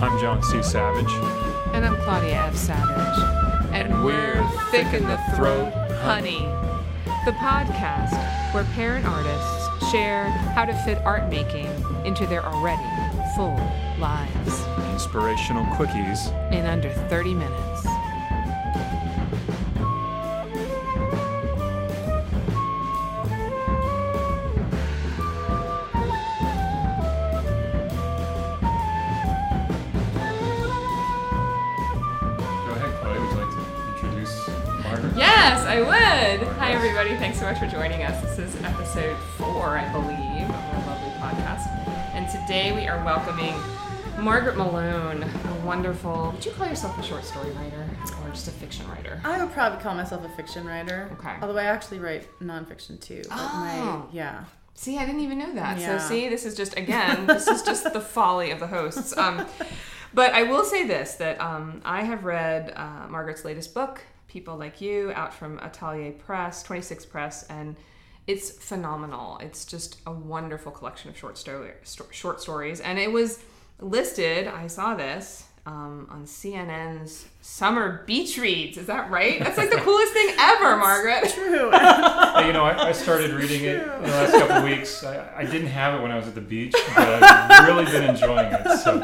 I'm John C. Savage. And I'm Claudia F. Savage. And we're Thick in the Throat Honey. The podcast where parent artists share how to fit art making into their already full lives Inspirational quickies. in under 30 minutes. Everybody. Thanks so much for joining us. This is episode four, I believe, of our lovely podcast. And today we are welcoming Margaret Malone, a wonderful. Would you call yourself a short story writer or just a fiction writer? I would probably call myself a fiction writer. Okay. Although I actually write nonfiction too. But my Oh. yeah. See, I didn't even know that. Yeah. So, see, this is just again, this is just the folly of the hosts. Um, but I will say this: that um, I have read uh, Margaret's latest book, "People Like You," out from Atelier Press, Twenty Six Press, and it's phenomenal. It's just a wonderful collection of short story, short stories, and it was listed. I saw this. Um, on CNN's summer beach reads, is that right? That's like the coolest thing ever, Margaret. True. Hey, you know, I, I started reading it in the last couple of weeks. I, I didn't have it when I was at the beach, but I've really been enjoying it. So,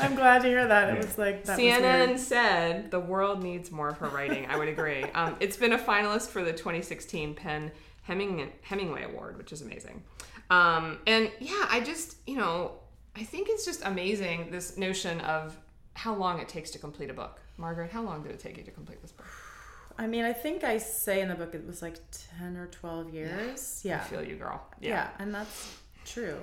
I'm glad to hear that. It was like that was CNN weird. said the world needs more of her writing. I would agree. Um, it's been a finalist for the 2016 PEN Heming- Hemingway Award, which is amazing. Um, and yeah, I just, you know, I think it's just amazing this notion of how long it takes to complete a book. Margaret, how long did it take you to complete this book? I mean, I think I say in the book it was like ten or twelve years. I Yeah. feel you, girl. Yeah. and that's true.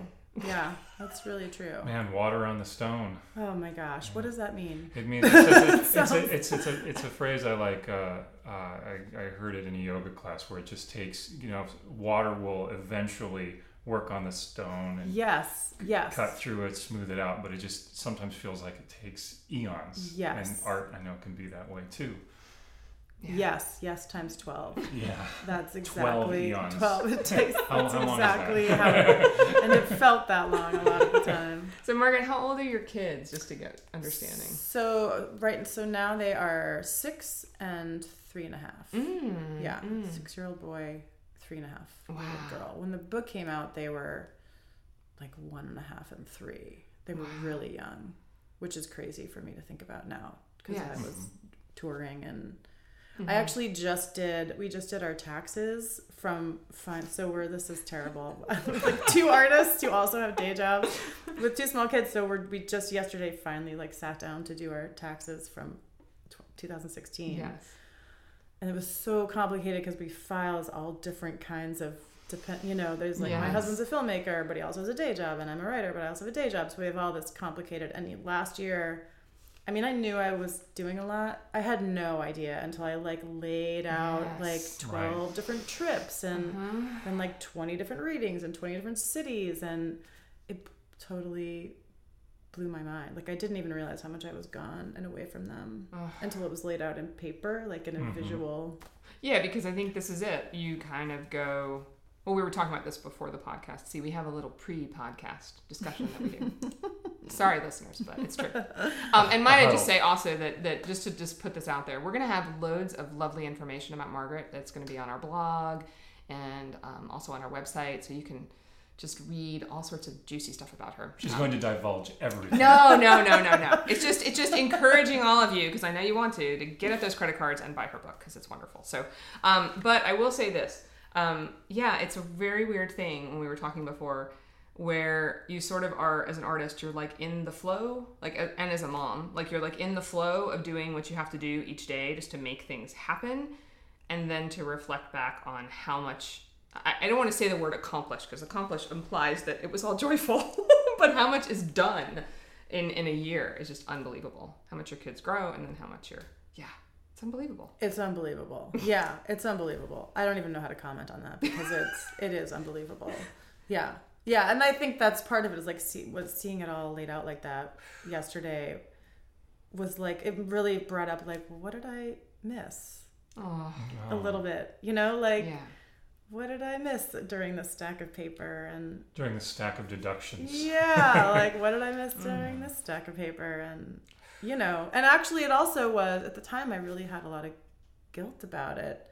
Yeah, that's really true. man, water on the stone. Oh my gosh, what does that mean? It means it's, a, it's, a, it's, it's, a, it's a phrase I like. Uh, uh, I, I heard it in a yoga class where it just takes, you know, water will eventually work on the stone and Yes, yes. cut through it, smooth it out, but it just sometimes feels like it takes eons. Yes. And art, I know, can be that way too. Yes, yes, times twelve. Yeah. That's 12 exactly eons. twelve. It takes. How- That's how long is that? exactly how. It, and it felt that long a lot of the time. So, Margaret, how old are your kids, just to get understanding? So right, so now they are six and three and a half. Mm, Yeah, mm. six-year-old boy, three and a half Wow. girl. When the book came out, they were like one and a half and three. They were really young, which is crazy for me to think about now because Yes. I was touring and. Mm-hmm. I actually just did. We just did our taxes from fine. So we're this is terrible. like two artists who also have day jobs with two small kids. So we're we just yesterday finally like sat down to do our taxes from tw 2016 Yes. And it was so complicated because we files all different kinds of depend you know there's like my husband's a filmmaker but he also has a day job and i'm a writer but i also have a day job so we have all this complicated and last year i mean i knew i was doing a lot i had no idea until i like laid out Yes. like Right. 12 different trips and Uh-huh. and like 20 different readings in 20 different cities and it totally blew my mind like i didn't even realize how much i was gone and away from them Ugh. until it was laid out in paper like in a Mhm. visual Yeah, because I think this is it. You kind of go. Well, we were talking about this before the podcast. See, we have a little pre-podcast discussion that we do. Sorry, listeners, but it's true. Um, and might I just say also that that just to just put this out there, we're gonna have loads of lovely information about Margaret. That's gonna be on our blog and um, also on our website, so you can just read all sorts of juicy stuff about her. She's going to divulge everything. no, no, no, no, no. It's just it's just encouraging all of you because I know you want to to get at those credit cards and buy her book because it's wonderful. So, um, but I will say this. Um, yeah, it's a very weird thing when we were talking before, where you sort of are as an artist, you're like in the flow, like and as a mom, like you're like in the flow of doing what you have to do each day just to make things happen, and then to reflect back on how much. I, I don't want to say the word accomplished because accomplished implies that it was all joyful, but how much is done in in a year is just unbelievable. How much your kids grow, and then how much you're yeah, it's unbelievable. It's unbelievable. Yeah, it's unbelievable. I don't even know how to comment on that because it's it is unbelievable. Yeah, yeah, and I think that's part of it is like see, was seeing it all laid out like that yesterday was like it really brought up like what did I miss Oh, a little bit, you know, like yeah. What did I miss during the stack of paper and during the stack of deductions. yeah, like what did I miss during this stack of paper and you know, and actually it also was at the time I really had a lot of guilt about it.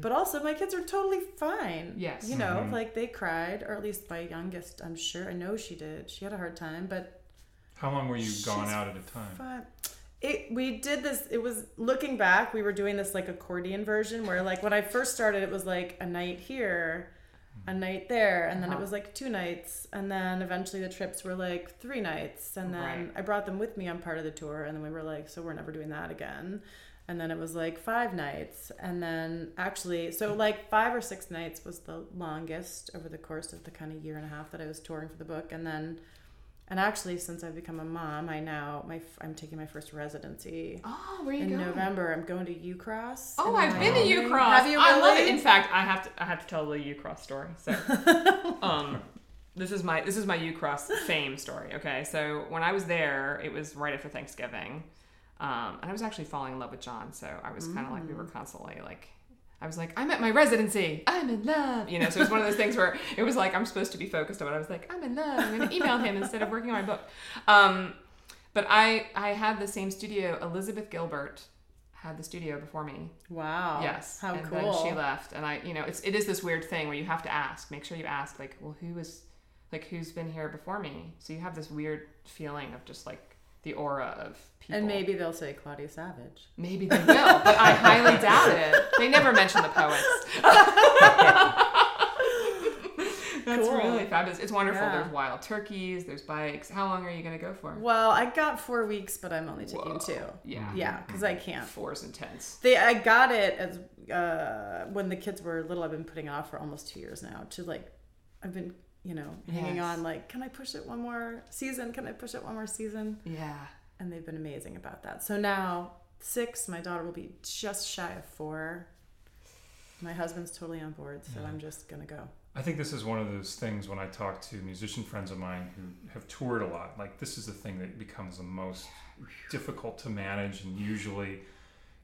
But also my kids are totally fine. Yes. You know, Mhm. like they cried or at least my youngest, I'm sure I know she did. She had a hard time, but How long were you gone out at a time? fine. It we did this it was looking back, we were doing this like accordion version where like when I first started it was like a night here, a night there, and then it Uh-huh. was like two nights, and then eventually the trips were like three nights, and then Right. I brought them with me on part of the tour, and then we were like, so we're never doing that again. And then it was like five nights, and then actually, so like five or six nights was the longest over the course of the kind of year and a half that I was touring for the book, and then, and actually, since I've become a mom, I now my I'm taking my first residency Oh, where you in going? November. I'm going to Ucross. Oh, I've been to Wyoming. Ucross. Have you I love it. In fact, I have to I have to tell the Ucross story. So, um, this is my this is my Ucross fame story. Okay, so when I was there, it was right after Thanksgiving, um, and I was actually falling in love with John. So I was kind of like we were constantly like. I was like, I'm at my residency. I'm in love. You know, so it was one of those things where it was like I'm supposed to be focused on it. I was like, I'm in love. I'm going to email him instead of working on my book. Um, but I I had the same studio. Elizabeth Gilbert had the studio before me. Wow. Yes. How and cool. Then she left, and I, you know, it's it is this weird thing where you have to ask. Make sure you ask, like, well, who was, like, who's been here before me? So you have this weird feeling of just like the aura of people. And maybe they'll say Claudia Savage. maybe they will, but I highly doubt it. They never mention the poets. That's Cool. really fabulous. It's wonderful. Yeah. There's wild turkeys. There's bikes. How long are you going to go for? Well, I got four weeks, but I'm only taking Whoa. two. Yeah. Yeah, because I can't. Four's intense. They, I got it as uh, when the kids were little. I've been putting it off for almost two years now. To like, I've been, you know, hanging Yes. on. Like, can I push it one more season? Can I push it one more season? Yeah. And they've been amazing about that. So now six. My daughter will be just shy of four. My husband's totally on board, so I'm just gonna go. I think this is one of those things when I talk to musician friends of mine who have toured a lot. Like this is the thing that becomes the most difficult to manage, and usually,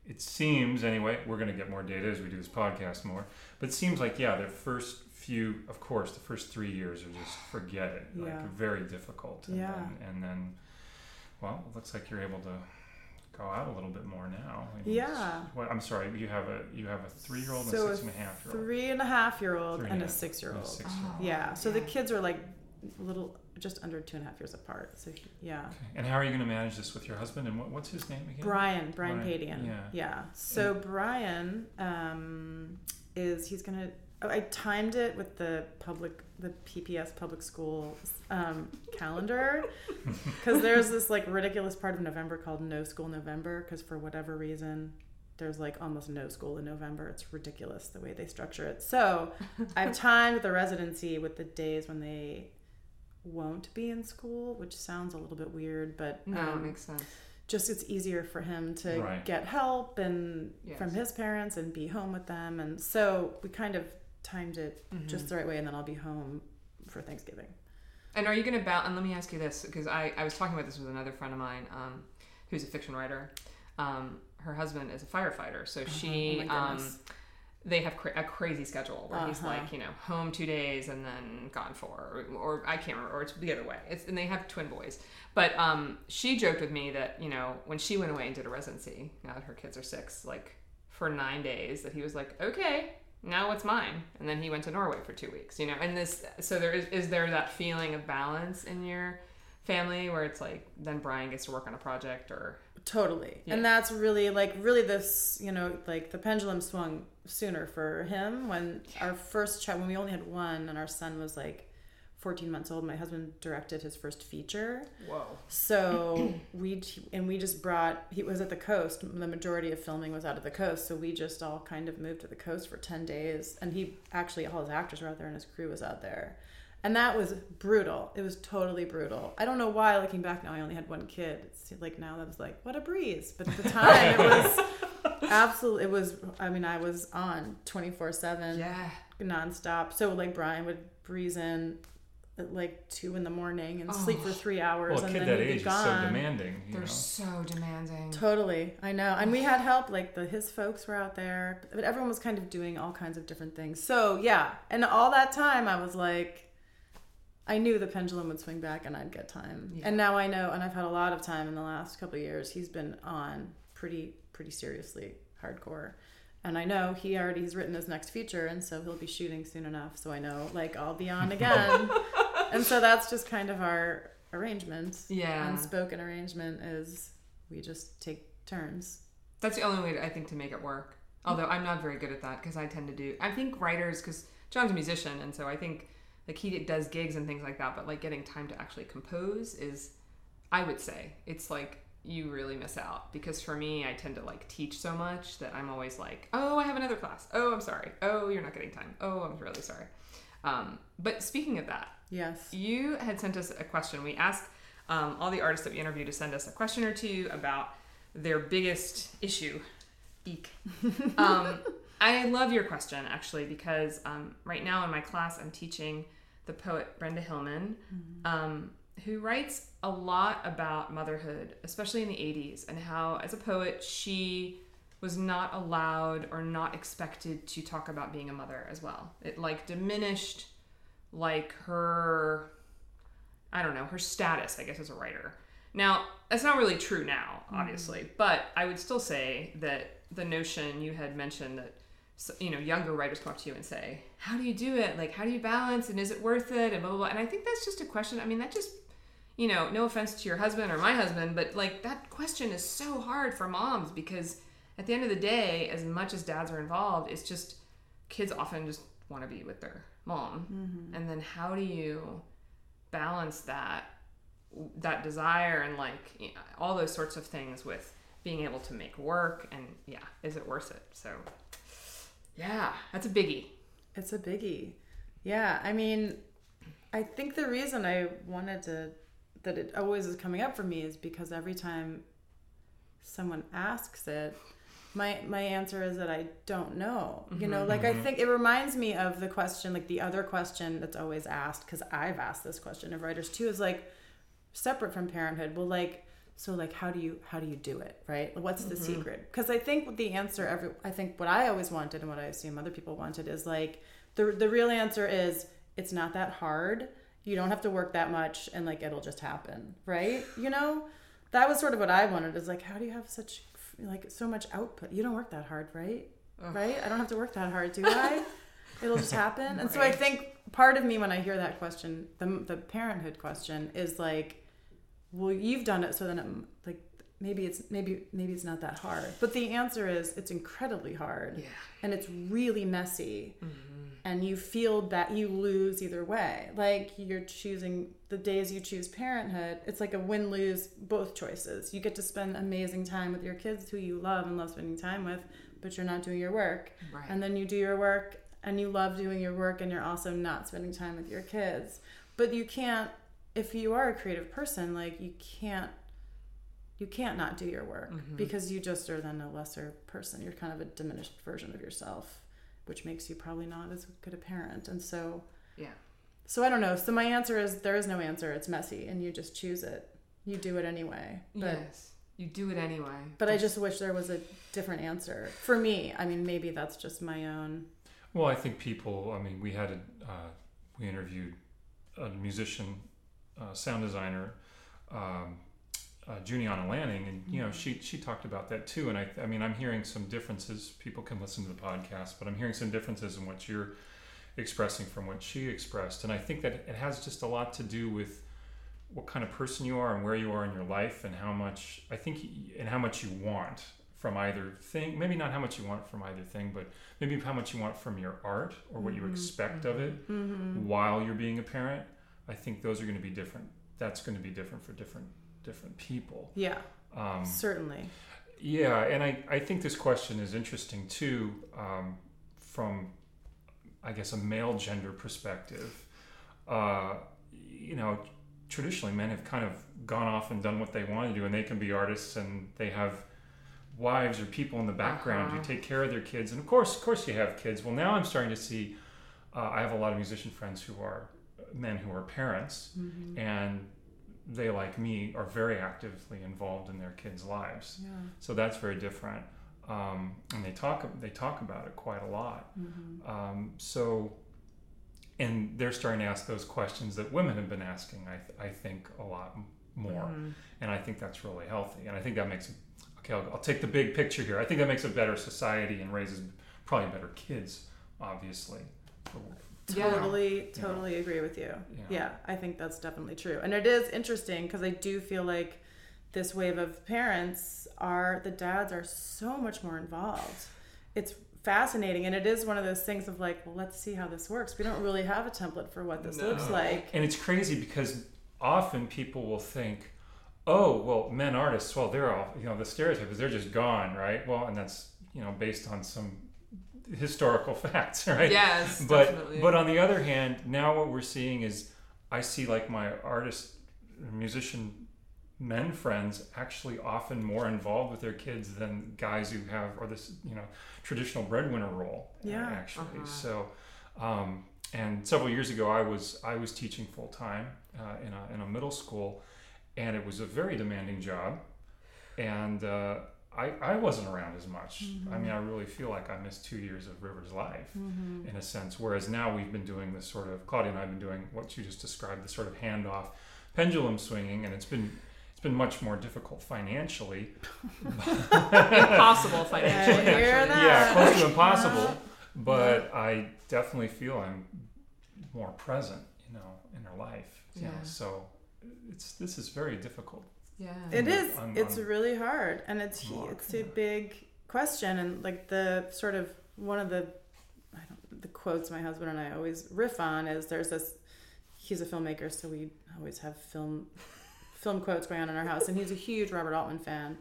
it seems anyway. We're going to get more data as we do this podcast more, but it seems like yeah, the first few, of course, the first three years are just forget it, Yeah. like very difficult. And Yeah. Then, and then, well, it looks like you're able to go out a little bit more now. I mean, Yeah. What, I'm sorry, you have a you have a three year old and So a six and a half year old. Three and a half year old and a six and a six-year-old. Yeah. So the kids are like a little, just under two and a half years apart. So yeah. Okay. And how are you going to manage this with your husband? And what, what's his name again? Brian, Brian Brian, Padian. yeah. Yeah. So Brian um, is he's gonna. oh, I timed it with the public, the PPS public school um, calendar, because there's this like ridiculous part of November called No School November, because for whatever reason. There's like almost no school in November. It's ridiculous the way they structure it. So I've timed the residency with the days when they won't be in school, which sounds a little bit weird, but No, it um, makes sense. just it's easier for him to Right. get help and Yes. from his parents and be home with them and so we kind of timed it Mm-hmm. just the right way and then I'll be home for Thanksgiving. And are you going to balance? And let me ask you this, because I, I was talking about this with another friend of mine, um, who's a fiction writer. Um, her husband is a firefighter, so she, oh um, they have cra- a crazy schedule where he's Uh-huh. like, you know, home two days and then gone four, or, or I can't remember, or it's the other way. It's and they have twin boys. But um, she joked with me that you know when she went away and did a residency, now that her kids are six, like for nine days, that he was like, okay, now it's mine? And then he went to Norway for two weeks, you know. And this, so there is, is there that feeling of balance in your family where it's like then Brian gets to work on a project or Totally. Yeah. And that's really like really this, you know, like the pendulum swung sooner for him when our first child when we only had one and our son was like 14 months old, my husband directed his first feature. whoa, So we and we just brought he was at the coast. The majority of filming was out of the coast, so we just all kind of moved to the coast for ten days. And he actually all his actors were out there and his crew was out there, and that was brutal. It was totally brutal. I don't know why. Looking back now, I only had one kid. It's like now that was like what a breeze, but at the time it was absolutely. It was. I mean, I was on twenty four seven yeah, nonstop. So like Brian would breeze in at like two in the morning and sleep for Oh. three hours Well, a and kid then that he'd be age is so gone. demanding. You They're know? so demanding. Totally, I know, and we had help. Like the his folks were out there, but everyone was kind of doing all kinds of different things. So yeah, and all that time I was like, I knew the pendulum would swing back and I'd get time. Yeah. And now I know, and I've had a lot of time in the last couple of years. He's been on pretty pretty seriously hardcore. And I know he already has written his next feature, and so he'll be shooting soon enough. So I know, like, I'll be on again. And so that's just kind of our arrangement. Yeah. Unspoken arrangement is we just take turns. That's the only way I think to make it work. Although I'm not very good at that because I tend to do. I think writers because John's a musician and so I think like he does gigs and things like that. But like getting time to actually compose is, I would say, it's like you really miss out because for me I tend to like teach so much that I'm always like, oh I have another class. Oh I'm sorry. Oh you're not getting time. Oh I'm really sorry. Um, but speaking of that, Yes. you had sent us a question. We asked um, all the artists that we interviewed to send us a question or two about their biggest issue. Eek. um, I love your question actually because um, right now in my class I'm teaching the poet Brenda Hillman, um, who writes a lot about motherhood, especially in the 80s, and how as a poet she was not allowed or not expected to talk about being a mother as well. It like diminished like her I don't know, her status, I guess, as a writer. Now, that's not really true now, mm. obviously, but I would still say that the notion you had mentioned that you know younger writers come up to you and say, "How do you do it? Like, how do you balance? And is it worth it?" And blah blah blah. And I think that's just a question. I mean, that just you know, no offense to your husband or my husband, but like that question is so hard for moms because at the end of the day, as much as dads are involved, it's just kids often just want to be with their mom. Mm-hmm. And then how do you balance that that desire and like you know, all those sorts of things with being able to make work and yeah, is it worth it? So yeah, that's a biggie. It's a biggie. Yeah, I mean, I think the reason I wanted to that it always is coming up for me is because every time someone asks it, my my answer is that I don't know. You know, mm-hmm. like I mm-hmm. think it reminds me of the question, like the other question that's always asked because I've asked this question of writers too is like separate from parenthood. Well, like so like how do you how do you do it right? What's the mm-hmm. secret? Because i think the answer every i think what i always wanted and what i assume other people wanted is like the the real answer is it's not that hard. You don't have to work that much and like it'll just happen right? You know? That was sort of what i wanted is like how do you have such like so much output. You don't work that hard right? Right? I don't have to work that hard do i? It'll just happen. And so i think part of me when i hear that question the, the parenthood question is like well you've done it so then it, like maybe it's maybe maybe it's not that hard. But the answer is it's incredibly hard. Yeah. and it's really messy. Mm-hmm. And you feel that you lose either way. Like you're choosing the days you choose parenthood it's like a win-lose both choices. You get to spend amazing time with your kids who you love and love spending time with but you're not doing your work. Right. and then you do your work and you love doing your work and you're also not spending time with your kids. But you can't if you are a creative person like you can't you can't not do your work because you just are then a lesser person you're kind of a diminished version of yourself which makes you probably not as good a parent and so yeah. so i don't know so my answer is there is no answer it's messy and you just choose it you do it anyway but yes. You do it anyway. but i just wish there was a different answer for me i mean maybe that's just my own Well, I think people. I mean, we had a uh, we interviewed a musician, uh, sound designer, um, uh, Juniana Lanning, and you know mm-hmm. she she talked about that too. And I I mean I'm hearing some differences. People can listen to the podcast, but I'm hearing some differences in what you're expressing from what she expressed. And I think that it has just a lot to do with what kind of person you are and where you are in your life and how much I think and how much you want from either thing. Maybe not how much you want from either thing, but maybe how much you want from your art or what you mm-hmm. expect of it mm-hmm. while you're being a parent. I think those are going to be different. That's going to be different for different different people. yeah Um, certainly yeah, and I, I think this question is interesting too, um, from I guess a male gender perspective. Uh, you know, traditionally men have kind of gone off and done what they want to do, and they can be artists and they have wives or people in the background Uh-huh. who take care of their kids. And of course, of course, you have kids. Well, now I'm starting to see. Uh, I have a lot of musician friends who are men who are parents Mm-hmm. and they like me are very actively involved in their kids' lives. Yeah. So that's very different. Um, and they talk they talk about it quite a lot. Mm-hmm. Um, so, and they're starting to ask those questions that women have been asking. I, th- I think a lot more, Mm. and I think that's really healthy. And I think that makes okay. I'll, I'll take the big picture here. I think that makes a better society and raises probably better kids, obviously. Yeah. Totally, totally agree with you. Yeah. Yeah, I think that's definitely true. And it is interesting because I do feel like this wave of parents are the dads are so much more involved. It's fascinating and it is one of those things of like, well, let's see how this works. We don't really have a template for what this No. looks like. And it's crazy because often people will think, oh, well, men artists, well, they're all, you know, the stereotype is they're just gone, right? Well, and that's, you know, based on some historical facts, right? Yes, But definitely. but on the other hand, now what we're seeing is I see like my artist, musician men friends actually often more involved with their kids than guys who have or this you know traditional breadwinner role uh, Yeah. actually Uh-huh. so um, and several years ago I was I was teaching full time uh, in, a, in a middle school and it was a very demanding job and uh, I, I wasn't around as much I mean I really feel like I missed two years of River's life Mm-hmm. in a sense. Whereas now we've been doing this sort of Claudia and I've been doing what you just described, the sort of handoff, pendulum swinging, and it's been it's been much more difficult financially. Impossible financially. I hear actually. that. Yeah, close to impossible. But I definitely feel I'm more present, you know, in her life. You know, Yeah. so it's this is very difficult. Yeah. It is. on- it's on- really hard, and it's Block, it's a big question, and like the sort of one of the I don't the quotes my husband and I always riff on is there's this. He's a filmmaker, so we always have film film quotes going on in our house, and he's a huge Robert Altman fan.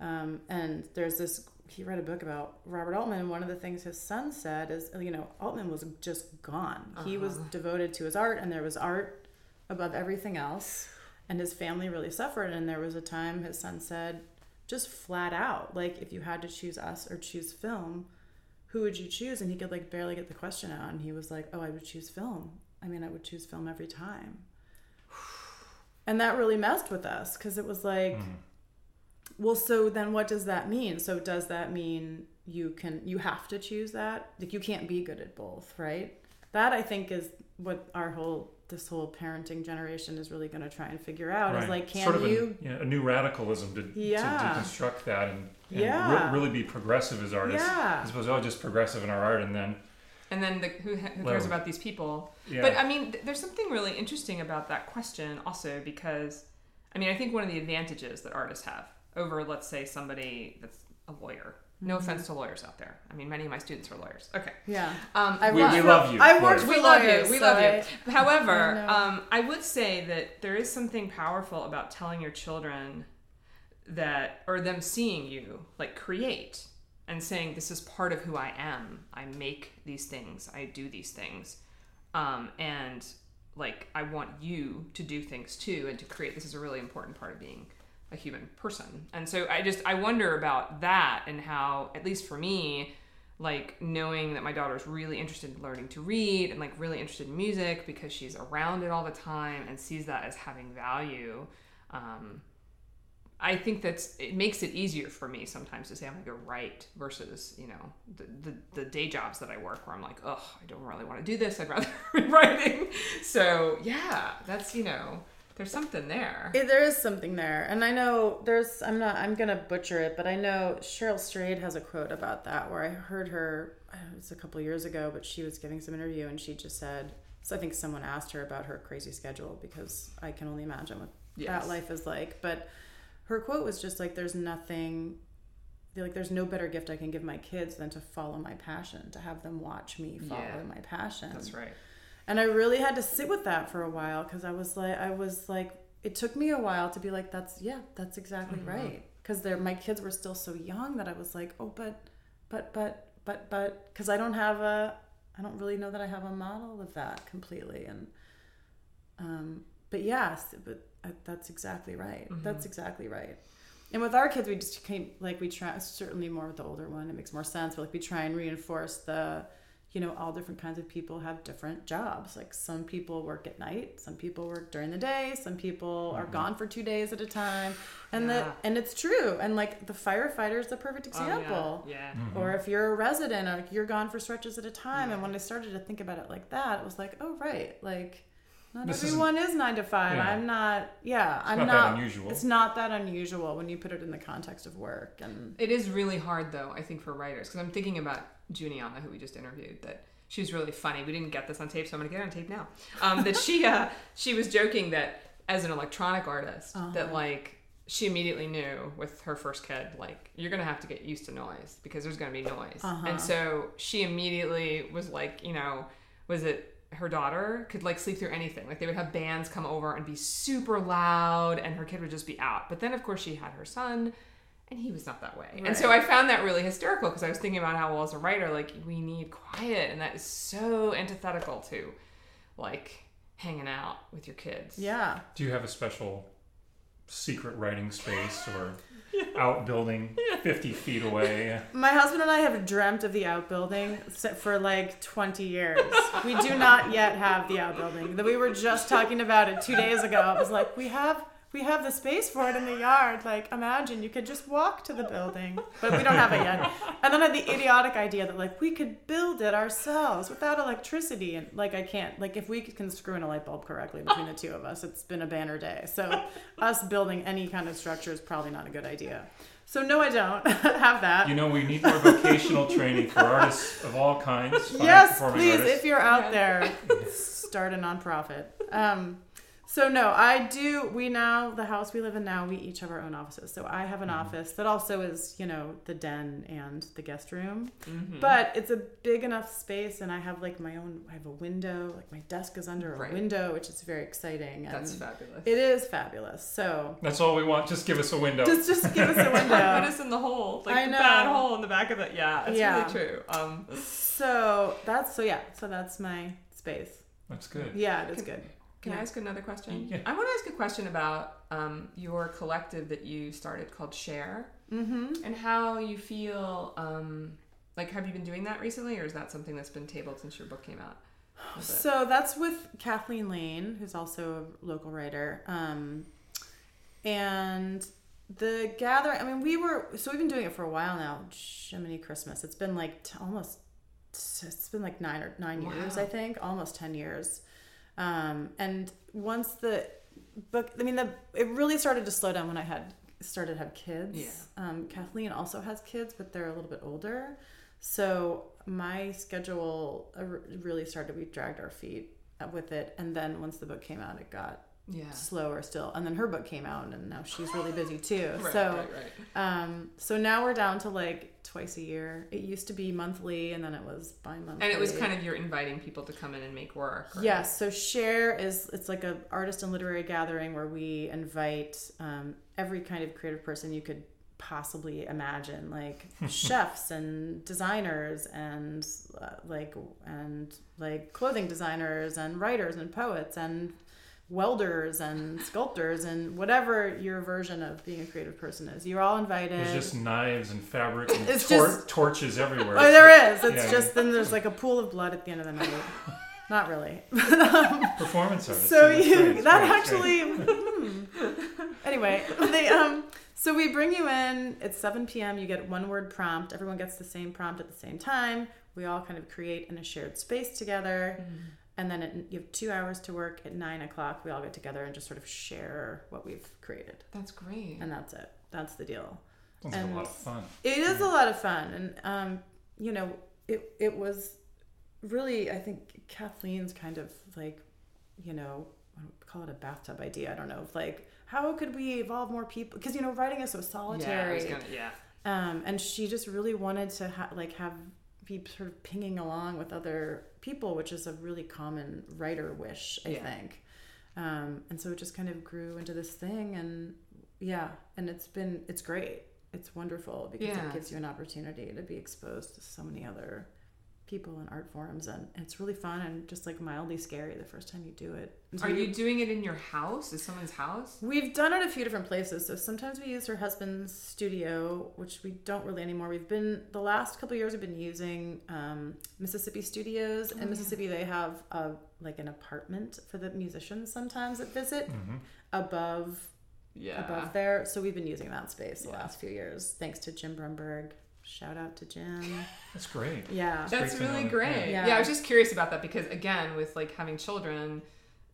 Um, and there's this. He read a book about Robert Altman, and one of the things his son said is, you know, Altman was just gone. He was Uh-huh. devoted to his art, and there was art above everything else and his family really suffered. And there was a time his son said just flat out like if you had to choose us or choose film who would you choose? And he could like barely get the question out. And he was like oh i would choose film. I mean i would choose film every time. And that really messed with us because it was like Mhm. well so then what does that mean? So does that mean you can you have to choose that? Like you can't be good at both right? That i think is what our whole this whole parenting generation is really going to try and figure out is like can sort of you a, yeah, a new radicalism to, Yeah. to deconstruct that and, and Yeah. re- really be progressive as artists. Yeah. As opposed to oh, just progressive in our art and then And then the, who, who cares about these people? yeah. But I mean, th- there's something really interesting about that question also because, I mean, I think one of the advantages that artists have over, let's say, somebody that's a lawyer. No Mm-hmm. offense to lawyers out there. I mean, many of my students are lawyers. Okay. yeah Um, I We- we love you, I worked we love you. lawyers, We so love you. However, I um, I would say that there is something powerful about telling your children that, or them seeing you like create and saying, "This is part of who I am. I make these things. I do these things, um, and like I want you to do things too and to create. This is a really important part of being." A human person. And so i just i wonder about that and how at least for me like knowing that my daughter's really interested in learning to read and like really interested in music because she's around it all the time and sees that as having value um, i think that's it makes it easier for me sometimes to say i'm gonna go write versus you know the, the, the day jobs that i work where i'm like oh i don't really want to do this. I'd rather be writing. So yeah that's you know there's something there. It- there is something there. And i know there's i'm not i'm gonna butcher it but i know cheryl strayed has a quote about that where i heard her I it was a couple of years ago but she was giving some interview and she just said so i think someone asked her about her crazy schedule because i can only imagine what Yes. that life is like. But her quote was just like there's nothing like there's no better gift i can give my kids than to follow my passion to have them watch me follow Yeah. my passion. That's right and I really had to sit with that for a while because I was like, I was like, it took me a while to be like, that's yeah, that's exactly Mhm. right. Because my kids were still so young that I was like, oh, but, but, but, but, but, because I don't have a, I don't really know that I have a model of that completely. And, um, but yes, but uh, that's exactly right. That's exactly right. And with our kids, we just came like we try certainly more with the older one. It makes more sense, but like we try and reinforce the you know, all different kinds of people have different jobs. Like some people work at night, some people work during the day, some people are mm-hmm. gone for two days at a time, and Yeah. the and it's true. And like the firefighter is the perfect Oh, example. yeah. Mm-hmm. Or if you're a resident, like you're gone for stretches at a time. And when I started to think about it like that, it was like, oh right, like not This everyone is nine to five. Yeah. I'm not. Yeah, I'm not not. that unusual. It's not that unusual when you put it in the context of work. And It is really hard, though, I think, for writers. Because I'm thinking about Juniana, who we just interviewed, that she's really funny. We didn't get this on tape, so I'm going to get it on tape now. Um, that she uh, she was joking that as an electronic artist, that like she immediately knew with her first kid, like you're going to have to get used to noise because there's going to be noise. And so she immediately was like, you know, was it her daughter could like sleep through anything. Like they would have bands come over and be super loud and her kid would just be out. But then of course she had her son and he was not that way. And so I found that really hysterical because I was thinking about how well as a writer like we need quiet and that is so antithetical to like hanging out with your kids. yeah, Do you have a special secret writing space or outbuilding 50 feet away? my husband and I have dreamt of the outbuilding for like 20 years. We do not yet have the outbuilding. That we were just talking about it two days ago. I was like, we have. We have the space for it in the yard. Like, imagine you could just walk to the building, but we don't have it yet. And then I had the idiotic idea that like we could build it ourselves without electricity, and like I can't. Like, if we can screw in a light bulb correctly between the two of us, it's been a banner day. So, us building any kind of structure is probably not a good idea. So, no, I don't have that. You know, we need more vocational training for artists of all kinds. yes, performing please, artists. if you're out Yeah. there, start a nonprofit. Um, so no, I do. We now the house we live in now, we each have our own offices. So I have an Mm-hmm. office that also is, you know, the den and the guest room. Mm-hmm. But it's a big enough space, and I have like my own. I have a window. Like my desk is under Right. a window, which is very exciting. And That's fabulous. It is fabulous. So That's all we want. Just give us a window. just just give us a window. Put us in the hole, like I the know. bad hole in the back of it. Yeah, it's Yeah. really true. Um, so that's so yeah. So that's my space. That's good. Yeah, it is good. Can I ask another question? Yeah. I want to ask a question about um, your collective that you started called Share Mm-hmm. and how you feel. Um, like, have you been doing that recently, or is that something that's been tabled since your book came out? So that's with Kathleen Lane, who's also a local writer. Um, and the gathering, I mean, we were, so we've been doing it for a while now. Jiminy Christmas. It's been like t- almost, it's been like nine or nine years, I think, almost 10 years. Um, and once the book, I mean, the, it really started to slow down when I had started to have kids. Yeah. Um, Kathleen also has kids, but they're a little bit older. So my schedule uh, really started. We dragged our feet with it, and then once the book came out, it got yeah. slower still. And then her book came out, and now she's really busy too. Right, so, right, right. um, so now we're down to like twice a year. It used to be monthly, and then it was bi-monthly. And it was kind of you're inviting people to come in and make work. right? Yes, so share is it's like a artist and literary gathering where we invite um, every kind of creative person you could possibly imagine, like chefs and designers and uh, like and like clothing designers and writers and poets and welders and sculptors and whatever your version of being a creative person is. You're all invited. There's just knives and fabric and It's tor- just- torches everywhere. Oh, there is. It's Yeah. just then there's like a pool of blood at the end of the night. Not really. Performance artists. so That's you great, that great, it's actually hmm. anyway they um so we bring you in it's 7 p.m you get one word prompt everyone gets the same prompt at the same time we all kind of create in a shared space together Mm-hmm. And then it, you have two hours to work at nine o'clock we all get together and just sort of share what we've created That's great. and that's it that's the deal Sounds like a lot of fun. it is a lot of fun, and um, you know, it it was really I think Kathleen's kind of like, you know, I don't call it a bathtub idea. I don't know, like how could we evolve more people? Because you know, writing is so solitary, was gonna, yeah. um, and she just really wanted to ha- like have be sort of pinging along with other people, which is a really common writer wish, I Yeah. think. Um, and so it just kind of grew into this thing, and yeah, and it's been it's great. It's wonderful because Yeah. it gives you an opportunity to be exposed to so many other people and art forums, and it's really fun and just like mildly scary the first time you do it. So Are we- you doing it in your house? Is someone's house? We've done it a few different places. So sometimes we use her husband's studio, which we don't really anymore. We've been the last couple of years. We've been using um, Mississippi Studios. In Mississippi, they have a like an apartment for the musicians sometimes that visit hmm above Yeah. above there. So we've been using that space the Yeah. last few years, thanks to Jim Brunberg. Shout out to Jim. That's great. Yeah. That's great really know. great. Yeah. Yeah. I was just curious about that because again, with like having children,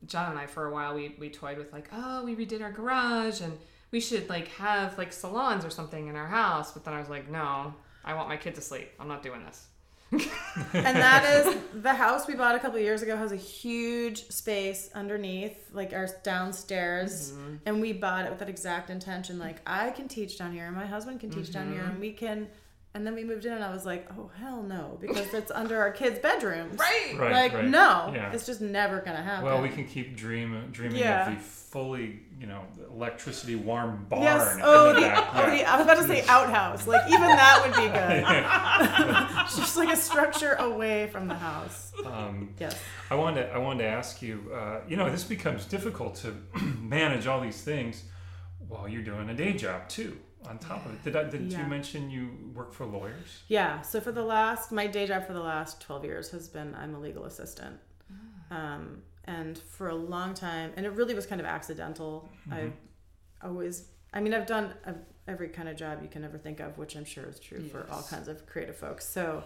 John and I for a while we we toyed with like, oh, we redid our garage and we should like have like salons or something in our house. But then I was like, no, I want my kid to sleep. I'm not doing this. and that is the house we bought a couple of years ago has a huge space underneath like our downstairs Mm-hmm. and we bought it with that exact intention like i can teach down here and my husband can teach down here Mm-hmm. and we can and then we moved in and i was like oh hell no because it's under our kids bedrooms Right. Right. like right. no Yeah. it's just never gonna happen Well, we can keep dream dreaming Yeah. of the fully, you know, electricity warm barn. Yes. Oh, the the, back. oh, the, I was about to say outhouse. Like even that would be good. Just like a structure away from the house. Um, Yes. I wanted to, I wanted to ask you. Uh, you know, this becomes difficult to manage all these things while you're doing a day job too. On top of it, did I did Yeah. you mention you work for lawyers? Yeah. So for the last, my day job for the last 12 years has been I'm a legal assistant. Um, and for a long time, and it really was kind of accidental. I always, I mean, I've done a, every kind of job you can ever think of, which I'm sure is true for all kinds of creative folks. So,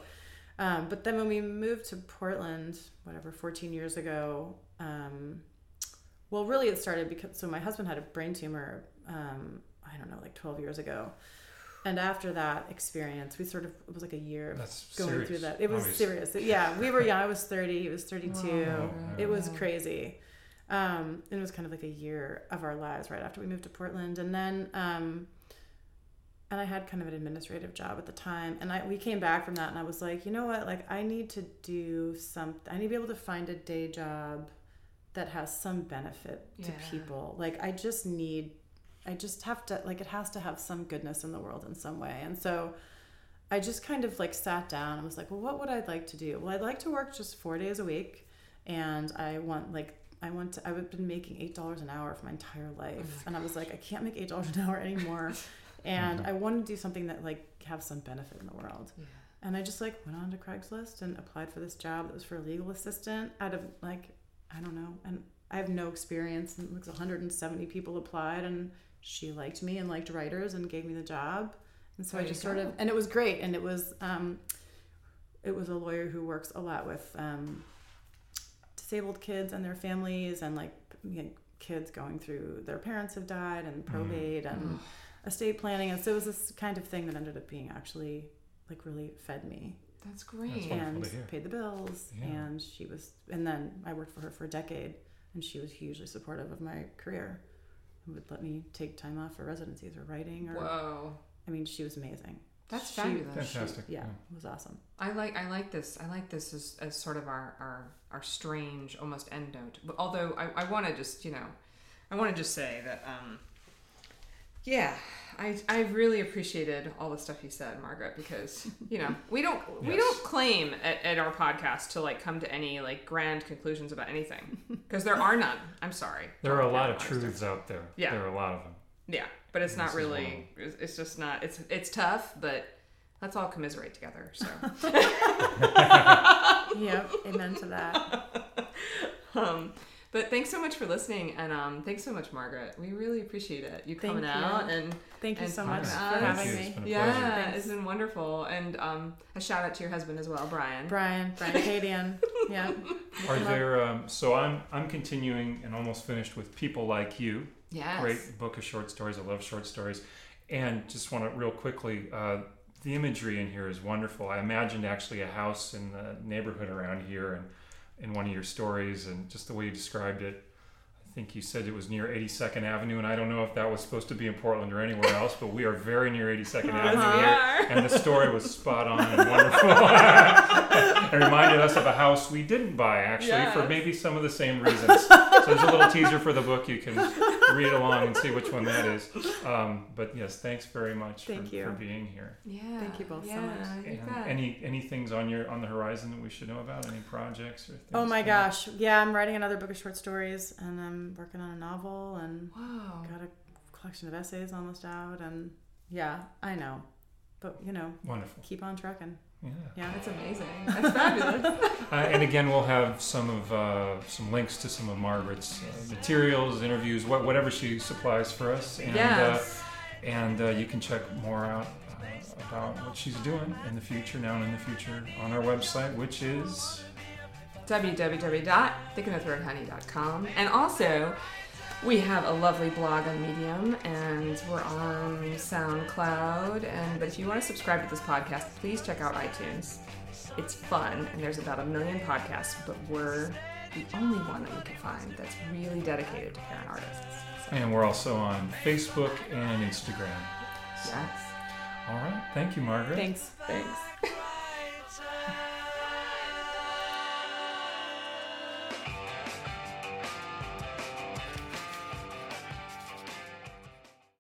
um, but then when we moved to Portland, whatever, 14 years ago, um, well, really it started because, so my husband had a brain tumor, um, I don't know, like 12 years ago. And after that experience, we sort of, it was like a year of That's going serious, through that. It was obviously. serious. Yeah, we were young. I was 30. He was 32. Wow. It was crazy. Um, it was kind of like a year of our lives right after we moved to Portland. And then, um, and I had kind of an administrative job at the time. And I, we came back from that and I was like, you know what? Like, I need to do something. I need to be able to find a day job that has some benefit to Yeah. people. Like, I just need, I just have to, like, it has to have some goodness in the world in some way. And so, I just kind of like sat down and was like, well, what would I like to do? Well, I'd like to work just four days a week, and I want like I want to. I've been making eight dollars an hour for my entire life, oh and I was like, I can't make eight dollars an hour anymore, and uh-huh. I want to do something that like have some benefit in the world. Yeah. And I just like went on to Craigslist and applied for this job that was for a legal assistant out of like I don't know, and I have no experience. And it looks 170 people applied, and she liked me and liked writers and gave me the job. And so There I just sort go. of, and it was great. And it was, um, it was a lawyer who works a lot with um, disabled kids and their families, and like you know, kids going through their parents have died, and probate and estate planning. And so it was this kind of thing that ended up being actually like really fed me That's great. That's and paid the bills. Yeah. And she was, and then I worked for her for a decade, and she was hugely supportive of my career. And would let me take time off for residencies or writing, or Whoa. I mean, she was amazing. That's She- fabulous. Fantastic. Yeah, it was awesome. I like I like this. I like this as, as sort of our, our our strange almost end note. But although I, I want to just you know, I want to just say that um, yeah, I I really appreciated all the stuff you said, Margaret, because you know we don't we don't claim at, at our podcast to like come to any like grand conclusions about anything because there are none. I'm sorry. There are a lot of generalize there. truths out there. Yeah. There are a lot of them. Yeah, but it's not This is one really. It's it's just not. It's it's tough, but let's all commiserate together. So. Yep, amen to that. um, but thanks so much for listening, and um, thanks so much, Margaret. We really appreciate it. You Thank coming you. out and Thank you And so much for having It's me. been a yeah, Thanks. it's been wonderful. And um, a shout out to your husband as well, Brian. Brian, Brian Padian. Yeah. Are there? Um, so I'm I'm continuing and almost finished with people like you. Yes. Great book of short stories. I love short stories, and just want to real quickly. Uh, the imagery in here is wonderful. I imagined actually a house in the neighborhood around here, and in one of your stories, and just the way you described it. I think you said it was near 82nd Avenue, and I don't know if that was supposed to be in Portland or anywhere else, but we are very near 82nd uh-huh. Avenue here. And the story was spot on and wonderful. it reminded us of a house we didn't buy, actually, for maybe some of the same reasons. So there's a little teaser for the book you can read along and see which one that is. Um, but yes, thanks very much Thank for, you. for being here. Yeah. Thank you both so yeah, much. And any any things on your on the horizon that we should know about? Any projects or things? Oh my coming up? gosh. Yeah, I'm writing another book of short stories and I'm working on a novel and Wow. got a collection of essays almost out and yeah, I know. But you know, Wonderful. keep on trucking. Yeah. Yeah. That's amazing. That's fabulous. Uh, and again, we'll have some of uh, some links to some of Margaret's uh, materials, interviews, what, whatever she supplies for us. And, yes. uh, and uh, you can check more out uh, about what she's doing in the future, now and in the future, on our website, which is www.thickinthethroathoney.com. And also, we have a lovely blog on Medium, and we're on SoundCloud. And but if you want to subscribe to this podcast, please check out iTunes. It's fun, and there's about a million podcasts, but we're the only one that we can find that's really dedicated to parent artists. So, and we're also on Facebook and Instagram. yes. All right. Thank you, Margaret. Thanks. Thanks.